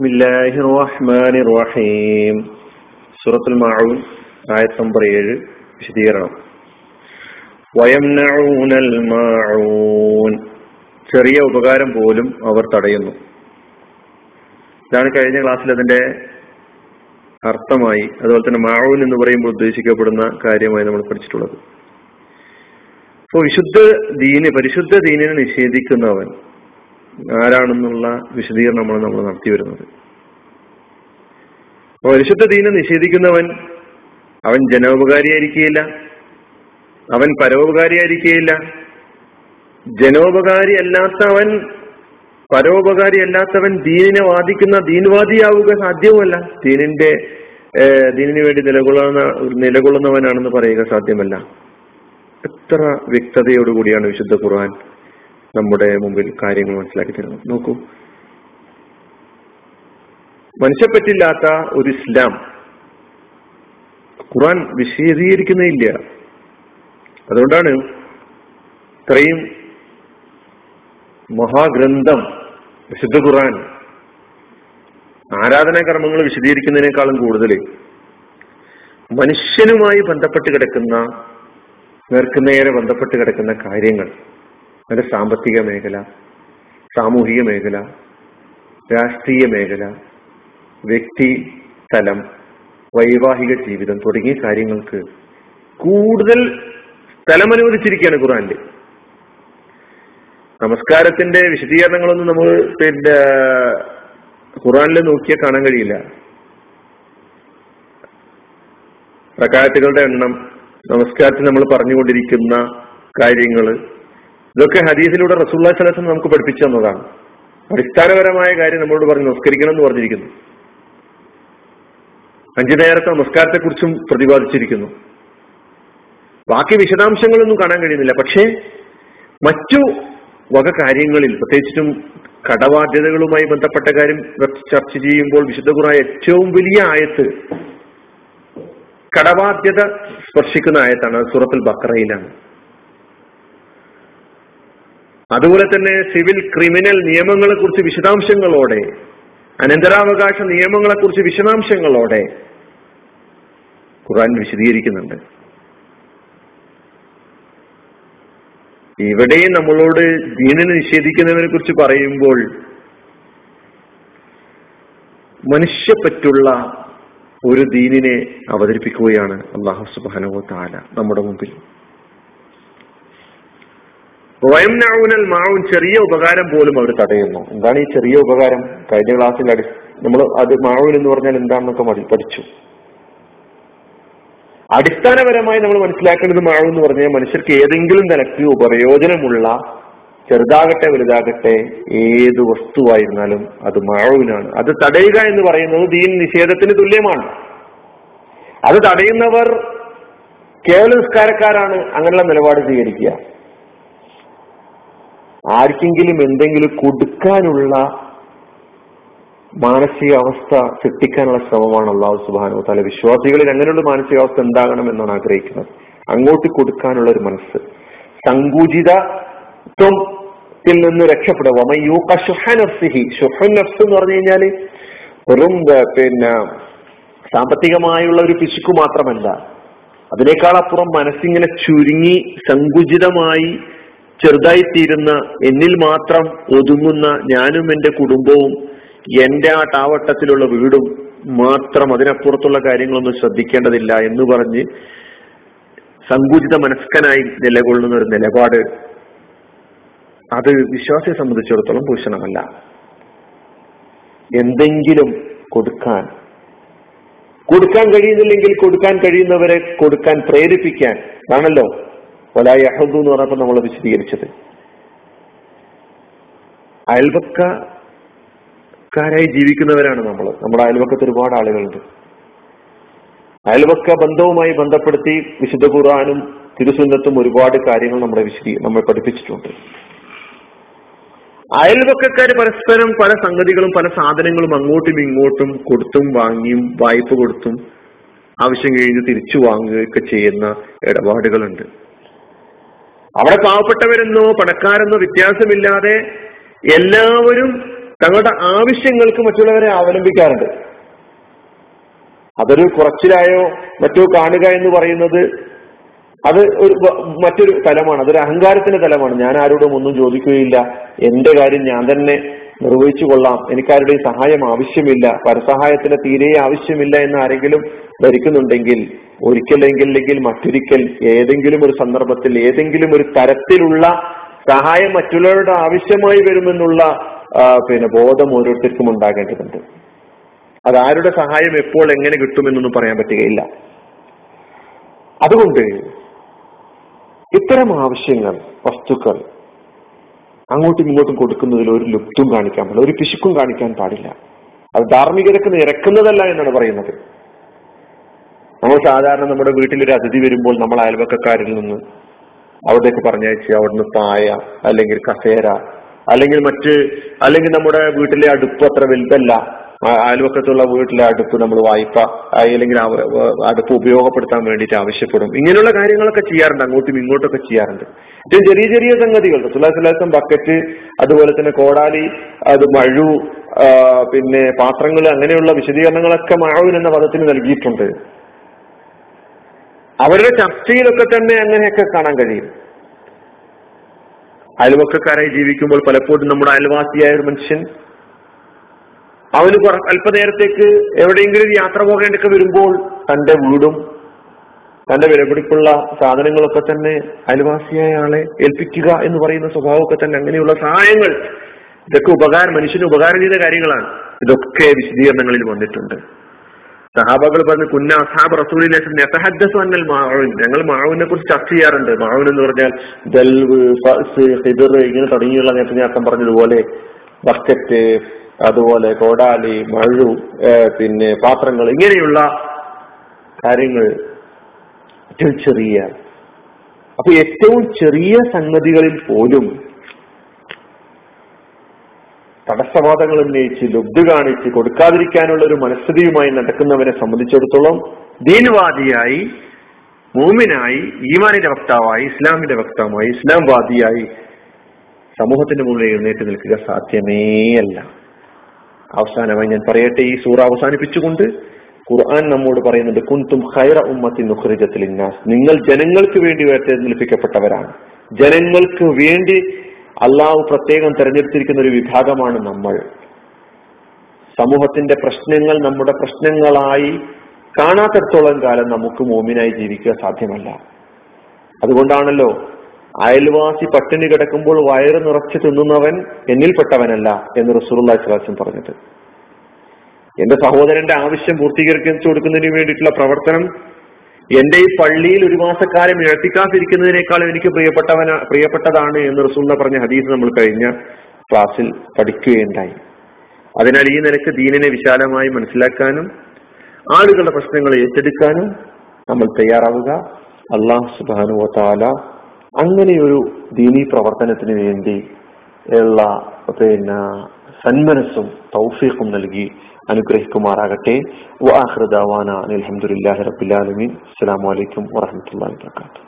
ബിസ്മില്ലാഹി റഹീം സൂറത്തുൽ ആയത്ത് നമ്പർ ചെറിയ ഉപകാരം പോലും അവർ തടയുന്നു. ഇതാണ് കഴിഞ്ഞ ക്ലാസ്സിൽ അതിന്റെ അർത്ഥമായി അതുപോലെ തന്നെ മാവൂൻ എന്ന് പറയുമ്പോൾ ഉദ്ദേശിക്കപ്പെടുന്ന കാര്യമായി നമ്മൾ പഠിച്ചിട്ടുള്ളത്. അപ്പോൾ വിശുദ്ധ ദീന് പരിശുദ്ധ ദീനിനെ നിഷേധിക്കുന്നവൻ ആരാണെന്നുള്ള വിശദീകരണമാണ് നമ്മൾ നടത്തി വരുന്നത്. അപ്പോൾ പരിശുദ്ധ ദീനെ നിഷേധിക്കുന്നവൻ അവൻ ജനോപകാരിയായിരിക്കുകയില്ല അവൻ പരോപകാരിയായിരിക്കുകയില്ല ജനോപകാരി അല്ലാത്തവൻ പരോപകാരി അല്ലാത്തവൻ ദീനിനെ വാദിക്കുന്ന ദീൻവാദിയാവുക സാധ്യവുമല്ല ദീനിന്റെ ദീനിനു വേണ്ടി നിലകൊള്ളുന്ന നിലകൊള്ളുന്നവനാണെന്ന് പറയുക സാധ്യമല്ല. എത്ര വ്യക്തതയോടുകൂടിയാണ് വിശുദ്ധ ഖുർആൻ നമ്മുടെ മുമ്പിൽ കാര്യങ്ങൾ മനസ്സിലാക്കി തരുന്നു നോക്കൂ. മനുഷ്യപ്പറ്റില്ലാത്ത ഒരു ഇസ്ലാം ഖുർആൻ വിശദീകരിക്കുന്നില്ല അതുകൊണ്ടാണ് ഇത്രയും മഹാഗ്രന്ഥം വിശുദ്ധ ഖുറാൻ ആരാധനാ കർമ്മങ്ങൾ വിശദീകരിക്കുന്നതിനേക്കാളും കൂടുതൽ മനുഷ്യനുമായി ബന്ധപ്പെട്ട് കിടക്കുന്ന നേർക്കുനേരെ ബന്ധപ്പെട്ട് കിടക്കുന്ന കാര്യങ്ങൾ. അതിന്റെ സാമ്പത്തിക മേഖല സാമൂഹിക മേഖല രാഷ്ട്രീയ മേഖല വ്യക്തി തലം വൈവാഹിക ജീവിതം തുടങ്ങിയ കാര്യങ്ങൾക്ക് കൂടുതൽ സ്ഥലം അനുവദിച്ചിരിക്കുകയാണ് ഖുറാനിൽ നമസ്കാരത്തിന്റെ വിശദീകരണങ്ങളൊന്നും നമ്മൾ പിന്നെ ഖുറാനിൽ നോക്കിയാൽ കാണാൻ കഴിയില്ല. പ്രകാരത്തുകളുടെ എണ്ണം നമസ്കാരത്തിൽ നമ്മൾ പറഞ്ഞുകൊണ്ടിരിക്കുന്ന കാര്യങ്ങൾ ഇതൊക്കെ ഹദീസിലൂടെ റസൂല്ലാ സ്വലം നമുക്ക് പഠിപ്പിച്ചു തന്നതാണ്. അടിസ്ഥാനപരമായ കാര്യം നമ്മളോട് പറഞ്ഞു നമസ്കരിക്കണം എന്ന് പറഞ്ഞിരിക്കുന്നു. അഞ്ചു നേരത്തെ നമസ്കാരത്തെ കുറിച്ചും പ്രതിപാദിച്ചിരിക്കുന്നു. ബാക്കി വിശദാംശങ്ങളൊന്നും കാണാൻ കഴിയുന്നില്ല. പക്ഷേ മറ്റു വക കാര്യങ്ങളിൽ പ്രത്യേകിച്ചും കടബാധ്യതകളുമായി ബന്ധപ്പെട്ട കാര്യം ചർച്ച ചെയ്യുമ്പോൾ വിശുദ്ധ കുറ ഏറ്റവും വലിയ ആയത്ത് കടബാധ്യത സ്പർശിക്കുന്ന ആയത്താണ് സൂറത്തുൽ ബക്രയിലാണ് അതുപോലെ തന്നെ സിവിൽ ക്രിമിനൽ നിയമങ്ങളെ കുറിച്ച് വിശദാംശങ്ങളോടെ അനന്തരാവകാശ നിയമങ്ങളെ കുറിച്ച് വിശദാംശങ്ങളോടെ ഖുർആൻ വിശദീകരിക്കുന്നുണ്ട്. ഇവിടെയും നമ്മളോട് ദീനിനെ നിഷേധിക്കുന്നതിനെ കുറിച്ച് പറയുമ്പോൾ മനുഷ്യപ്പറ്റുള്ള ഒരു ദീനിനെ അവതരിപ്പിക്കുകയാണ് അള്ളാഹു സുബാനോ താല നമ്മുടെ മുമ്പിൽ. വയംനൗനൽ മാവും ചെറിയ ഉപകാരം പോലും അവർ തടയുന്നു. എന്താണ് ഈ ചെറിയ ഉപകാരം? കഴിഞ്ഞ ക്ലാസ്സിൽ അടി നമ്മൾ അത് മാവൂൻ എന്ന് പറഞ്ഞാൽ എന്താണെന്നൊക്കെ മതി പഠിച്ചു. അടിസ്ഥാനപരമായി നമ്മൾ മനസ്സിലാക്കേണ്ടത് മാവ് എന്ന് പറഞ്ഞാൽ മനുഷ്യർക്ക് ഏതെങ്കിലും നിലയ്ക്ക് ഉപയോജനമുള്ള ചെറുതാകട്ടെ വലുതാകട്ടെ ഏത് വസ്തുവായിരുന്നാലും അത് മാവിനാണ് അത് തടയുക എന്ന് പറയുന്നത് ദീൻ നിഷേധത്തിന് തുല്യമാണ്. അത് തടയുന്നവർ കേവല നിസ്കാരക്കാരാണ്. അങ്ങനെയുള്ള നിലപാട് സ്വീകരിക്കുക. ആർക്കെങ്കിലും എന്തെങ്കിലും കൊടുക്കാനുള്ള മാനസികാവസ്ഥ സൃഷ്ടിക്കാനുള്ള ശ്രമമാണ് അള്ളാഹു സുബാനു തല വിശ്വാസികളിൽ അങ്ങനെയുള്ള മാനസികാവസ്ഥ ഉണ്ടാകണം എന്നാണ് ആഗ്രഹിക്കുന്നത്. അങ്ങോട്ട് കൊടുക്കാനുള്ള ഒരു മനസ്സ്. സങ്കുചിതത്വത്തിൽ നിന്ന് രക്ഷപ്പെടുക. എന്ന് പറഞ്ഞു കഴിഞ്ഞാൽ വെറും പിന്നെ സാമ്പത്തികമായുള്ള ഒരു പിശുക്ക് മാത്രമല്ല അതിനേക്കാൾ അപ്പുറം മനസ്സിങ്ങനെ ചുരുങ്ങി സങ്കുചിതമായി ചെറുതായിത്തീരുന്ന എന്നിൽ മാത്രം ഒതുങ്ങുന്ന ഞാനും എന്റെ കുടുംബവും എന്റെ ആ ടാവട്ടത്തിലുള്ള വീടും മാത്രം അതിനപ്പുറത്തുള്ള കാര്യങ്ങളൊന്നും ശ്രദ്ധിക്കേണ്ടതില്ല എന്ന് പറഞ്ഞ് സങ്കുചിത മനസ്കനായി നിലകൊള്ളുന്ന ഒരു നിലപാട് അത് വിശ്വാസിയെ സംബന്ധിച്ചിടത്തോളം ഭൂഷണമല്ല. എന്തെങ്കിലും കൊടുക്കാൻ കൊടുക്കാൻ കഴിയുന്നില്ലെങ്കിൽ കൊടുക്കാൻ കഴിയുന്നവരെ കൊടുക്കാൻ പ്രേരിപ്പിക്കാൻ ആണല്ലോ വലായ അഹുദു എന്ന് പറഞ്ഞപ്പോൾ നമ്മൾ വിശദീകരിച്ചത്. അയൽവക്കക്കാരായി ജീവിക്കുന്നവരാണ് നമ്മൾ നമ്മുടെ അയൽവക്കത്ത് ഒരുപാട് ആളുകളുണ്ട്. അയൽവക്ക ബന്ധവുമായി ബന്ധപ്പെടുത്തി വിശുദ്ധ ഖുർആാനും തിരുസുന്നത്തും ഒരുപാട് കാര്യങ്ങൾ നമ്മളെ വിശദീ നമ്മൾ പഠിപ്പിച്ചിട്ടുണ്ട്. അയൽവക്കക്കാർ പരസ്പരം പല സംഗതികളും പല സാധനങ്ങളും അങ്ങോട്ടും ഇങ്ങോട്ടും കൊടുത്തും വാങ്ങിയും വായ്പ കൊടുത്തും ആവശ്യം കഴിഞ്ഞ് തിരിച്ചു വാങ്ങുകയൊക്കെ ചെയ്യുന്ന ഇടപാടുകളുണ്ട്. അവിടെ പാവപ്പെട്ടവരെന്നോ പണക്കാരെന്നോ വ്യത്യാസമില്ലാതെ എല്ലാവരും തങ്ങളുടെ ആവശ്യങ്ങൾക്ക് മറ്റുള്ളവരെ അവലംബിക്കാറുണ്ട്. അതൊരു കുറച്ചിലായോ മറ്റോ കാണുക എന്ന് പറയുന്നത് അത് ഒരു മറ്റൊരു തലമാണ്. അതൊരു അഹങ്കാരത്തിന്റെ തലമാണ്. ഞാൻ ആരോടും ഒന്നും ചോദിക്കുകയില്ല. എന്റെ കാര്യം ഞാൻ തന്നെ നിർവഹിച്ചു കൊള്ളാം. എനിക്കാരുടെയും സഹായം ആവശ്യമില്ല. പരസഹായത്തിന് തീരെ ആവശ്യമില്ല എന്ന് ആരെങ്കിലും ധരിക്കുന്നുണ്ടെങ്കിൽ ഒരിക്കലെങ്കിൽ മറ്റൊരിക്കൽ ഏതെങ്കിലും ഒരു സന്ദർഭത്തിൽ ഏതെങ്കിലും ഒരു തരത്തിലുള്ള സഹായം മറ്റുള്ളവരുടെ ആവശ്യമായി വരുമെന്നുള്ള പിന്നെ ബോധം ഓരോരുത്തർക്കും ഉണ്ടാകേണ്ടതുണ്ട്. അത് ആരുടെ സഹായം എപ്പോൾ എങ്ങനെ കിട്ടുമെന്നൊന്നും പറയാൻ പറ്റുകയില്ല. അതുകൊണ്ട് ഇത്തരം ആവശ്യങ്ങൾ വസ്തുക്കൾ അങ്ങോട്ടും ഇങ്ങോട്ടും കൊടുക്കുന്നതിൽ ഒരു ലുപ്തും കാണിക്കാൻ പാടില്ല ഒരു പിശുക്കും കാണിക്കാൻ പാടില്ല. അത് ധാർമ്മികതക്ക് നിരക്കുന്നതല്ല എന്നാണ് പറയുന്നത്. നമ്മൾ സാധാരണ നമ്മുടെ വീട്ടിൽ ഒരു അതിഥി വരുമ്പോൾ നമ്മൾ അയൽവക്കക്കാരിൽ നിന്ന് അവിടേക്ക് പറഞ്ഞയച്ച് അവിടുന്ന് പായ അല്ലെങ്കിൽ കസേര അല്ലെങ്കിൽ മറ്റ് അല്ലെങ്കിൽ നമ്മുടെ വീട്ടിലെ അടുപ്പ് അത്ര വലുതല്ല. അയൽവക്കത്തുള്ള വീട്ടിലെ അടുപ്പ് നമ്മൾ വായ്പ അല്ലെങ്കിൽ അടുപ്പ് ഉപയോഗപ്പെടുത്താൻ വേണ്ടിയിട്ട് ആവശ്യപ്പെടും. ഇങ്ങനെയുള്ള കാര്യങ്ങളൊക്കെ ചെയ്യാറുണ്ട് അങ്ങോട്ടും ഇങ്ങോട്ടൊക്കെ ചെയ്യാറുണ്ട്. ഏറ്റവും ചെറിയ ചെറിയ സംഗതികൾ. സുലാസുലാസം ബക്കറ്റ് അതുപോലെ തന്നെ കോടാലി അത് മഴു പിന്നെ പാത്രങ്ങൾ അങ്ങനെയുള്ള വിശദീകരണങ്ങളൊക്കെ മഴവിൻ എന്ന പദത്തിന് നൽകിയിട്ടുണ്ട്. അവരുടെ ചർച്ചയിലൊക്കെ തന്നെ അങ്ങനെയൊക്കെ കാണാൻ കഴിയും. അയൽവക്കക്കാരായി ജീവിക്കുമ്പോൾ പലപ്പോഴും നമ്മുടെ അയൽവാസിയായ ഒരു മനുഷ്യൻ അവന് അല്പനേരത്തേക്ക് എവിടെയെങ്കിലും യാത്ര പോകേണ്ടൊക്കെ വരുമ്പോൾ തന്റെ വീടും തന്റെ വിലപിടിപ്പുള്ള സാധനങ്ങളൊക്കെ തന്നെ അയൽവാസിയായ ആളെ ഏൽപ്പിക്കുക എന്ന് പറയുന്ന സ്വഭാവമൊക്കെ തന്നെ അങ്ങനെയുള്ള സഹായങ്ങൾ ഇതൊക്കെ ഉപകാരം മനുഷ്യന് ഉപകാരം ചെയ്ത കാര്യങ്ങളാണ്. ഇതൊക്കെ വിശദീകരണങ്ങളിൽ വന്നിട്ടുണ്ട്. സഹാബകൾ പറഞ്ഞു കുന്ന അസാബ് റസൂലിനെ മാവിൻ ഞങ്ങൾ മാവിനെ കുറിച്ച് ചർച്ച ചെയ്യാറുണ്ട്. മാവിൻ എന്ന് പറഞ്ഞാൽ ദൽവ് ഹിദർ ഇങ്ങനെ തുടങ്ങിയുള്ള നേരത്തെ നേരത്തെ പറഞ്ഞതുപോലെ ബക്കറ്റ് അതുപോലെ കോടാലി മഴു പിന്നെ പാത്രങ്ങൾ ഇങ്ങനെയുള്ള കാര്യങ്ങൾ ഏറ്റവും ചെറിയ. അപ്പൊ ഏറ്റവും ചെറിയ സംഗതികളിൽ പോലും തടസ്സവാദങ്ങൾ ഉന്നയിച്ച് ലബ്ധി കാണിച്ച് കൊടുക്കാതിരിക്കാനുള്ള ഒരു മനസ്ഥിതിയുമായി നടക്കുന്നവരെ സംബന്ധിച്ചിടത്തോളം ദീൻവാദിയായി മൂമിനായി ഈമാനിന്റെ വക്താവായി ഇസ്ലാമിന്റെ വക്താവായി ഇസ്ലാം വാദിയായി സമൂഹത്തിന്റെ മുന്നിൽ എഴുന്നേറ്റ് നിൽക്കുക സാധ്യമേ അല്ല അവസാനമായി ഞാൻ പറയട്ടെ ഈ സൂറ അവസാനിപ്പിച്ചുകൊണ്ട് ഖുർആൻ നമ്മോട് പറയുന്നുണ്ട് കുന്തും ഖൈറ ഉമ്മത്തി നുഖ്രിജത്തിൽ ഇന്നാസ്. നിങ്ങൾ ജനങ്ങൾക്ക് വേണ്ടി തിരഞ്ഞെടുപ്പിക്കപ്പെട്ടവരാണ് ജനങ്ങൾക്ക് വേണ്ടി അള്ളാഹു പ്രത്യേകം തിരഞ്ഞെടുത്തിരിക്കുന്ന ഒരു വിഭാഗമാണ് നമ്മൾ. സമൂഹത്തിന്റെ പ്രശ്നങ്ങൾ നമ്മുടെ പ്രശ്നങ്ങളായി കാണാത്തടത്തോളം കാലം നമുക്ക് മോമിനായി ജീവിക്കുക സാധ്യമല്ല. അതുകൊണ്ടാണല്ലോ അയൽവാസി പട്ടിണി കിടക്കുമ്പോൾ വയറ് നിറച്ച് തിന്നുന്നവൻ എന്നിൽപ്പെട്ടവനല്ല എന്ന് റസൂറുല്ലാ സ്വലാസം പറഞ്ഞത്. എന്റെ സഹോദരന്റെ ആവശ്യം പൂർത്തീകരിച്ചു കൊടുക്കുന്നതിന് വേണ്ടിയിട്ടുള്ള പ്രവർത്തനം എന്റെ ഈ പള്ളിയിൽ ഒരു മാസക്കാലം ഇഴത്തിക്കാതിരിക്കുന്നതിനേക്കാളും എനിക്ക് പ്രിയപ്പെട്ടവന പ്രിയപ്പെട്ടതാണ് എന്ന് റസൂന്ന പറഞ്ഞ ഹദീസ് നമ്മൾ കഴിഞ്ഞ ക്ലാസ്സിൽ പഠിക്കുകയുണ്ടായി. അതിനാൽ ഈ നിലയ്ക്ക് ദീനിനെ വിശാലമായി മനസ്സിലാക്കാനും ആളുകളുടെ പ്രശ്നങ്ങൾ ഏറ്റെടുക്കാനും നമ്മൾ തയ്യാറാവുക. അള്ളാഹു സുബാനു താല അങ്ങനെയൊരു ദീനീ പ്രവർത്തനത്തിന് വേണ്ടി ഉള്ള പിന്നെ സന്മനസ്സും തൗഫീഖും നൽകി അനുഗ്രഹിക്കുമാറാകട്ടെ. വാഹൃദാവാന അലഹമുല്ലാഹി റബുലാലമീൻ അസ്സാം വലൈക്കും വാഹമത്തല്ലാ വാത്തു